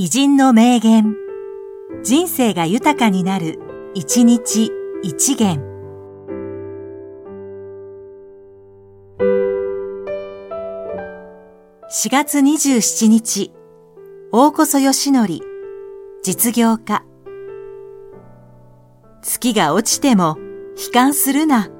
偉人の名言。人生が豊かになる、一日一元。4月27日、大こそ義則、実業家。月が落ちても悲観するな。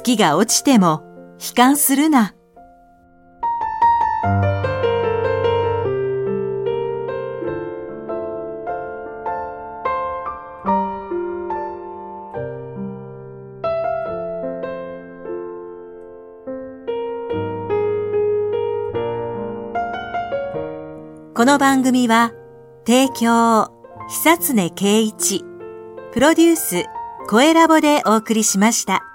月が落ちても悲観するな。この番組は、提供、久常圭一、プロデュース、声ラボでお送りしました。